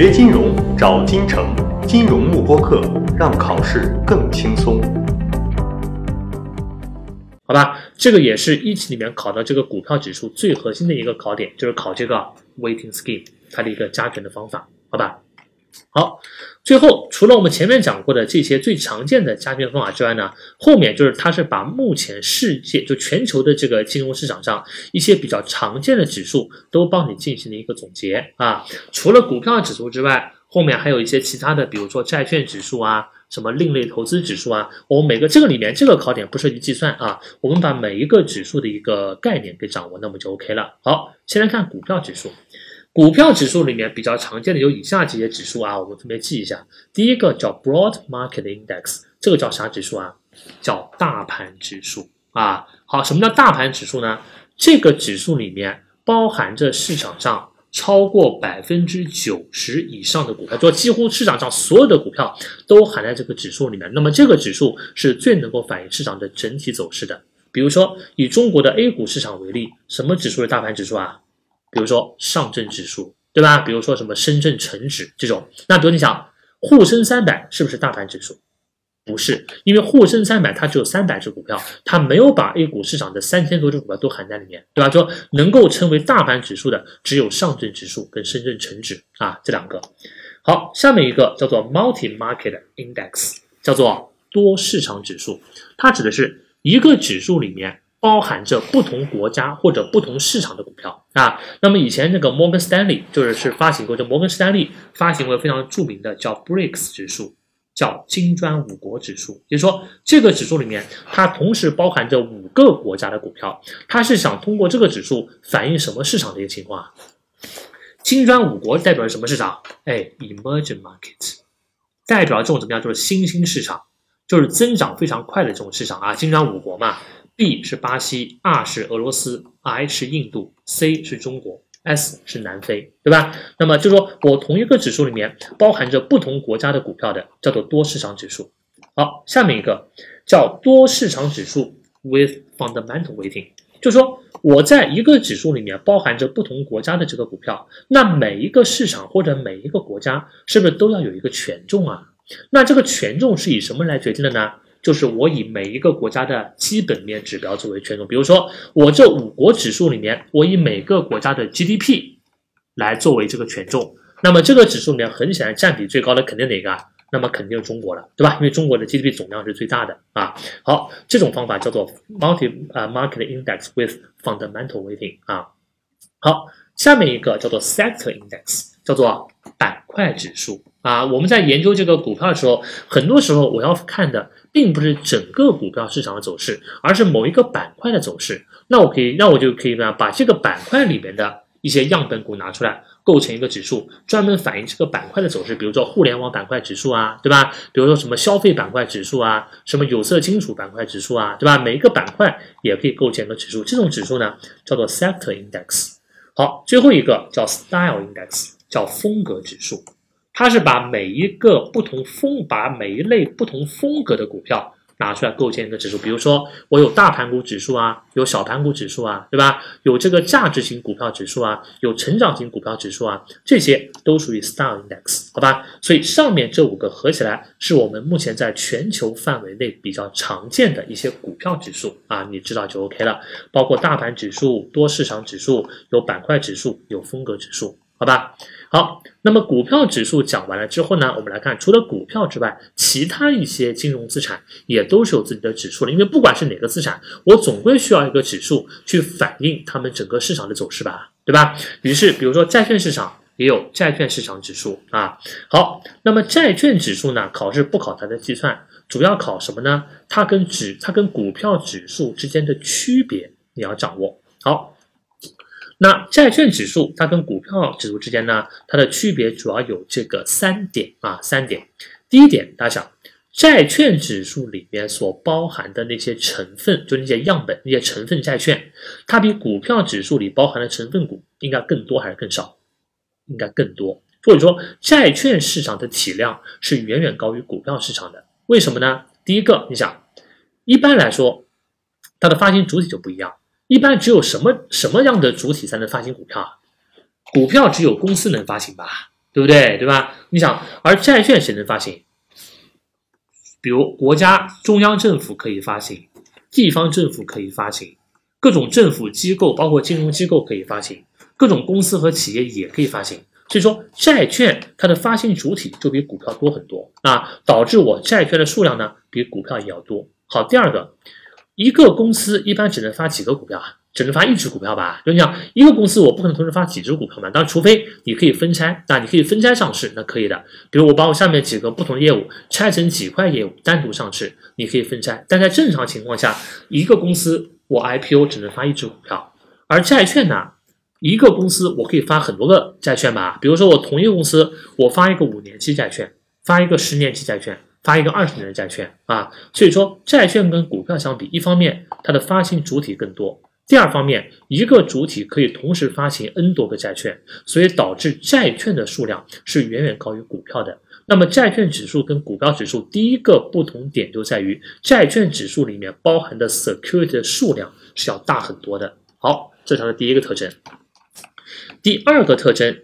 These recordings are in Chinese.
学金融找金城，金融慕播课，让考试更轻松。好吧，这个也是一期里面考的这个股票指数最核心的一个考点，就是考这个 waiting scheme 它的一个加权的方法，好吧？好，最后除了我们前面讲过的这些最常见的加权方法之外呢，后面就是它是把目前世界就全球的这个金融市场上一些比较常见的指数都帮你进行了一个总结啊。除了股票指数之外，后面还有一些其他的，比如说债券指数啊，什么另类投资指数啊。我们每个这个里面这个考点不涉及计算啊，我们把每一个指数的一个概念给掌握，那么就 OK 了。好，先来看股票指数。股票指数里面比较常见的有以下几些指数啊，我们分别记一下。第一个叫 Broad Market Index，这个叫啥指数啊？叫大盘指数啊。好，什么叫大盘指数呢？这个指数里面包含着市场上超过百分之九十以上的股票，就几乎市场上所有的股票都含在这个指数里面。那么这个指数是最能够反映市场的整体走势的。比如说以中国的 A 股市场为例，什么指数是大盘指数啊？比如说上证指数，对吧？比如说什么深圳成指这种，那比如你想沪深三百是不是大盘指数？不是，因为沪深三百它只有三百只股票，它没有把 A 股市场的三千多只股票都含在里面，对吧？说能够称为大盘指数的只有上证指数跟深圳成指啊这两个。好，下面一个叫做 Multi Market Index，叫做多市场指数，它指的是一个指数里面。包含着不同国家或者不同市场的股票啊。那么以前那个摩根斯丹利就是是发行过，就摩根斯丹利发行过非常著名的叫 BRICS 指数，叫金砖五国指数。也就是说，这个指数里面它同时包含着五个国家的股票。它是想通过这个指数反映什么市场的一个情况啊？金砖五国代表什么市场？哎，emerging market，代表这种怎么样？就是新兴市场，就是增长非常快的这种市场啊。金砖五国嘛。B 是巴西，R 是俄罗斯，I 是印度，C 是中国，S 是南非，对吧？那么就说我同一个指数里面包含着不同国家的股票的，叫做多市场指数。好，下面一个叫多市场指数 with fundamental weighting，就说我在一个指数里面包含着不同国家的这个股票，那每一个市场或者每一个国家是不是都要有一个权重啊？那这个权重是以什么来决定的呢？就是我以每一个国家的基本面指标作为权重，比如说我这五国指数里面，我以每个国家的 GDP 来作为这个权重，那么这个指数里面很显然占比最高的肯定哪个？那么肯定是中国了，对吧？因为中国的 GDP 总量是最大的啊。好，这种方法叫做 multi 啊 market index with fundamental weighting 啊。好，下面一个叫做 sector index，叫做板块指数啊。我们在研究这个股票的时候，很多时候我要看的。并不是整个股票市场的走势，而是某一个板块的走势。那我可以，那我就可以呢，把这个板块里面的一些样本股拿出来，构成一个指数，专门反映这个板块的走势。比如说互联网板块指数啊，对吧？比如说什么消费板块指数啊，什么有色金属板块指数啊，对吧？每一个板块也可以构建一个指数。这种指数呢，叫做 sector index。好，最后一个叫 style index，叫风格指数。它是把每一个不同风，把每一类不同风格的股票拿出来构建一个指数。比如说，我有大盘股指数啊，有小盘股指数啊，对吧？有这个价值型股票指数啊，有成长型股票指数啊，这些都属于 Style Index，好吧？所以上面这五个合起来，是我们目前在全球范围内比较常见的一些股票指数啊，你知道就 OK 了。包括大盘指数、多市场指数、有板块指数、有风格指数，好吧？好，那么股票指数讲完了之后呢，我们来看，除了股票之外，其他一些金融资产也都是有自己的指数的。因为不管是哪个资产，我总归需要一个指数去反映他们整个市场的走势吧，对吧？于是，比如说债券市场也有债券市场指数啊。好，那么债券指数呢，考试不考它的计算，主要考什么呢？它跟指它跟股票指数之间的区别你要掌握好。那债券指数它跟股票指数之间呢，它的区别主要有这个三点啊，三点。第一点，大家想，债券指数里面所包含的那些成分，就那些样本、那些成分债券，它比股票指数里包含的成分股应该更多还是更少？应该更多。或者说，债券市场的体量是远远高于股票市场的。为什么呢？第一个，你想，一般来说，它的发行主体就不一样。一般只有什么什么样的主体才能发行股票？股票只有公司能发行吧，对不对？对吧？你想，而债券谁能发行？比如国家中央政府可以发行，地方政府可以发行，各种政府机构，包括金融机构可以发行，各种公司和企业也可以发行。所以说，债券它的发行主体就比股票多很多啊，导致我债券的数量呢比股票也要多。好，第二个，一个公司一般只能发几个股票啊？只能发一只股票吧？就你想，一个公司我不可能同时发几只股票嘛？当然，除非你可以分拆，那你可以分拆上市，那可以的。比如我把我下面几个不同的业务拆成几块业务单独上市，你可以分拆。但在正常情况下，一个公司我 IPO 只能发一只股票，而债券呢？一个公司我可以发很多个债券吧，比如说我同一个公司，我发一个五年期债券，发一个十年期债券，发一个二十年的债券啊。所以说，债券跟股票相比，一方面它的发行主体更多，第二方面一个主体可以同时发行 N 多个债券，所以导致债券的数量是远远高于股票的。那么债券指数跟股票指数第一个不同点就在于，债券指数里面包含的 security 的数量是要大很多的。好，这是它的第一个特征。第二个特征，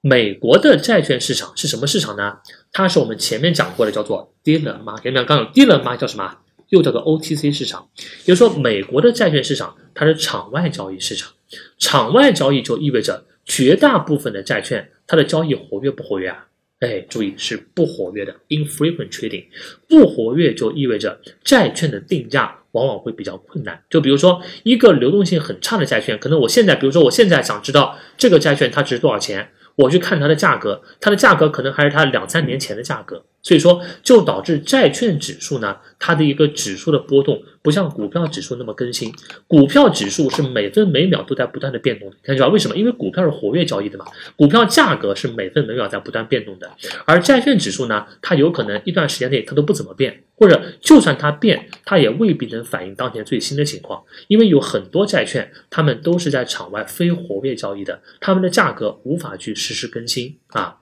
美国的债券市场是什么市场呢？它是我们前面讲过的，叫做 dealer market。刚刚有 dealer market 叫什么？又叫做 OTC 市场。也就是说，美国的债券市场它是场外交易市场。场外交易就意味着绝大部分的债券它的交易活跃不活跃啊？哎，注意是不活跃的，infrequent trading。不活跃就意味着债券的定价。往往会比较困难。就比如说一个流动性很差的债券，可能我现在，比如说我现在想知道这个债券它值多少钱，我去看它的价格，它的价格可能还是它两三年前的价格。所以说，就导致债券指数呢，它的一个指数的波动不像股票指数那么更新。股票指数是每分每秒都在不断的变动，看见吧？为什么？因为股票是活跃交易的嘛，股票价格是每分每秒在不断变动的。而债券指数呢，它有可能一段时间内它都不怎么变，或者就算它变，它也未必能反映当前最新的情况，因为有很多债券它们都是在场外非活跃交易的，它们的价格无法去实时更新啊。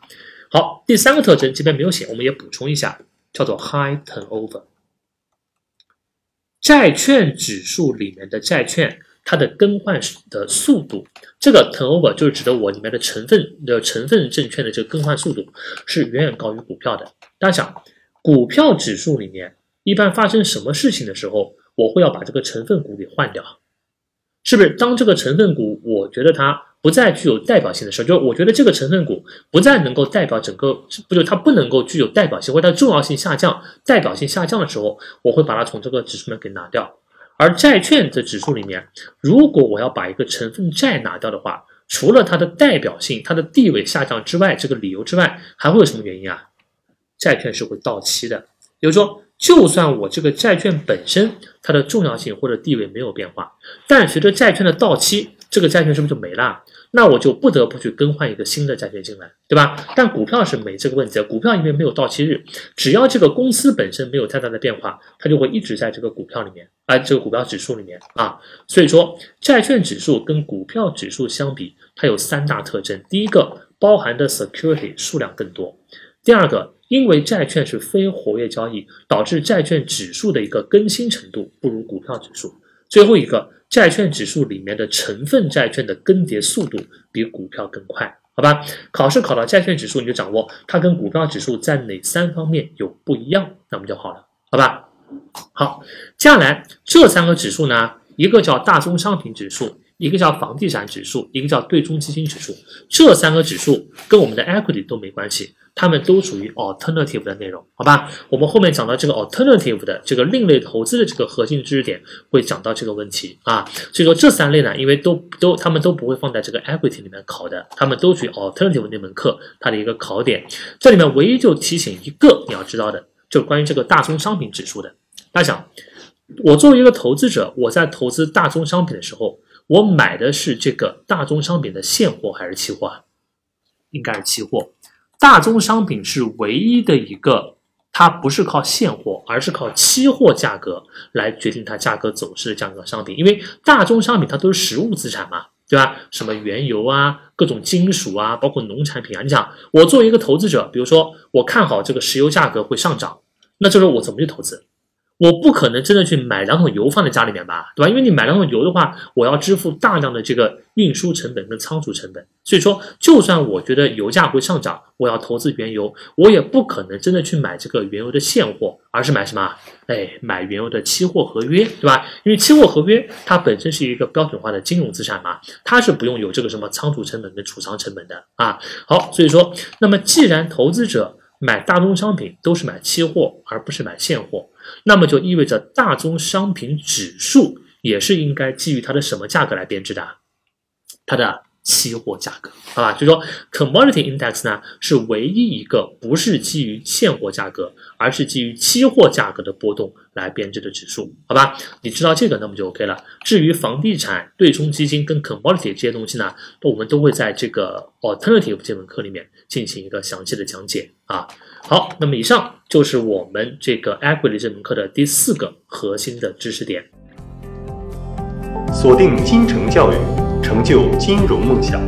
好，第三个特征这边没有写，我们也补充一下，叫做 high turnover。债券指数里面的债券，它的更换的速度，这个 turnover 就是指的我里面的成分的成分证券的这个更换速度是远远高于股票的。大家想，股票指数里面一般发生什么事情的时候，我会要把这个成分股给换掉，是不是？当这个成分股，我觉得它。不再具有代表性的时候，就是我觉得这个成分股不再能够代表整个，不就它不能够具有代表性，或者它重要性下降、代表性下降的时候，我会把它从这个指数里面给拿掉。而债券的指数里面，如果我要把一个成分债拿掉的话，除了它的代表性、它的地位下降之外，这个理由之外，还会有什么原因啊？债券是会到期的，比如说，就算我这个债券本身它的重要性或者地位没有变化，但随着债券的到期，这个债券是不是就没了？那我就不得不去更换一个新的债券进来，对吧？但股票是没这个问题的，股票因为没有到期日，只要这个公司本身没有太大的变化，它就会一直在这个股票里面，啊，这个股票指数里面啊。所以说，债券指数跟股票指数相比，它有三大特征：第一个，包含的 security 数量更多；第二个，因为债券是非活跃交易，导致债券指数的一个更新程度不如股票指数；最后一个。债券指数里面的成分债券的更迭速度比股票更快，好吧？考试考到债券指数，你就掌握它跟股票指数在哪三方面有不一样，那么就好了，好吧？好，接下来这三个指数呢，一个叫大宗商品指数。一个叫房地产指数，一个叫对冲基金指数，这三个指数跟我们的 equity 都没关系，它们都属于 alternative 的内容，好吧？我们后面讲到这个 alternative 的这个另类投资的这个核心知识点，会讲到这个问题啊。所以说这三类呢，因为都都他们都不会放在这个 equity 里面考的，他们都属于 alternative 那门课它的一个考点。这里面唯一就提醒一个你要知道的，就关于这个大宗商品指数的。大家想，我作为一个投资者，我在投资大宗商品的时候。我买的是这个大宗商品的现货还是期货啊？应该是期货。大宗商品是唯一的一个，它不是靠现货，而是靠期货价格来决定它价格走势的这样一个商品。因为大宗商品它都是实物资产嘛，对吧？什么原油啊，各种金属啊，包括农产品啊。你想，我作为一个投资者，比如说我看好这个石油价格会上涨，那这时候我怎么去投资？我不可能真的去买两桶油放在家里面吧，对吧？因为你买两桶油的话，我要支付大量的这个运输成本跟仓储成本。所以说，就算我觉得油价会上涨，我要投资原油，我也不可能真的去买这个原油的现货，而是买什么？哎，买原油的期货合约，对吧？因为期货合约它本身是一个标准化的金融资产嘛，它是不用有这个什么仓储成本跟储藏成本的啊。好，所以说，那么既然投资者买大宗商品都是买期货，而不是买现货。那么就意味着大宗商品指数也是应该基于它的什么价格来编制的？它的期货价格，好吧？就说 commodity index 呢是唯一一个不是基于现货价格，而是基于期货价格的波动来编制的指数，好吧？你知道这个，那么就 OK 了。至于房地产、对冲基金跟 commodity 这些东西呢，我们都会在这个 alternative 这门课里面进行一个详细的讲解啊。好，那么以上就是我们这个 equity 这门课的第四个核心的知识点。锁定金城教育，成就金融梦想。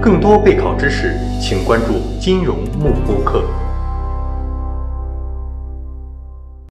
更多备考知识，请关注金融慕播课。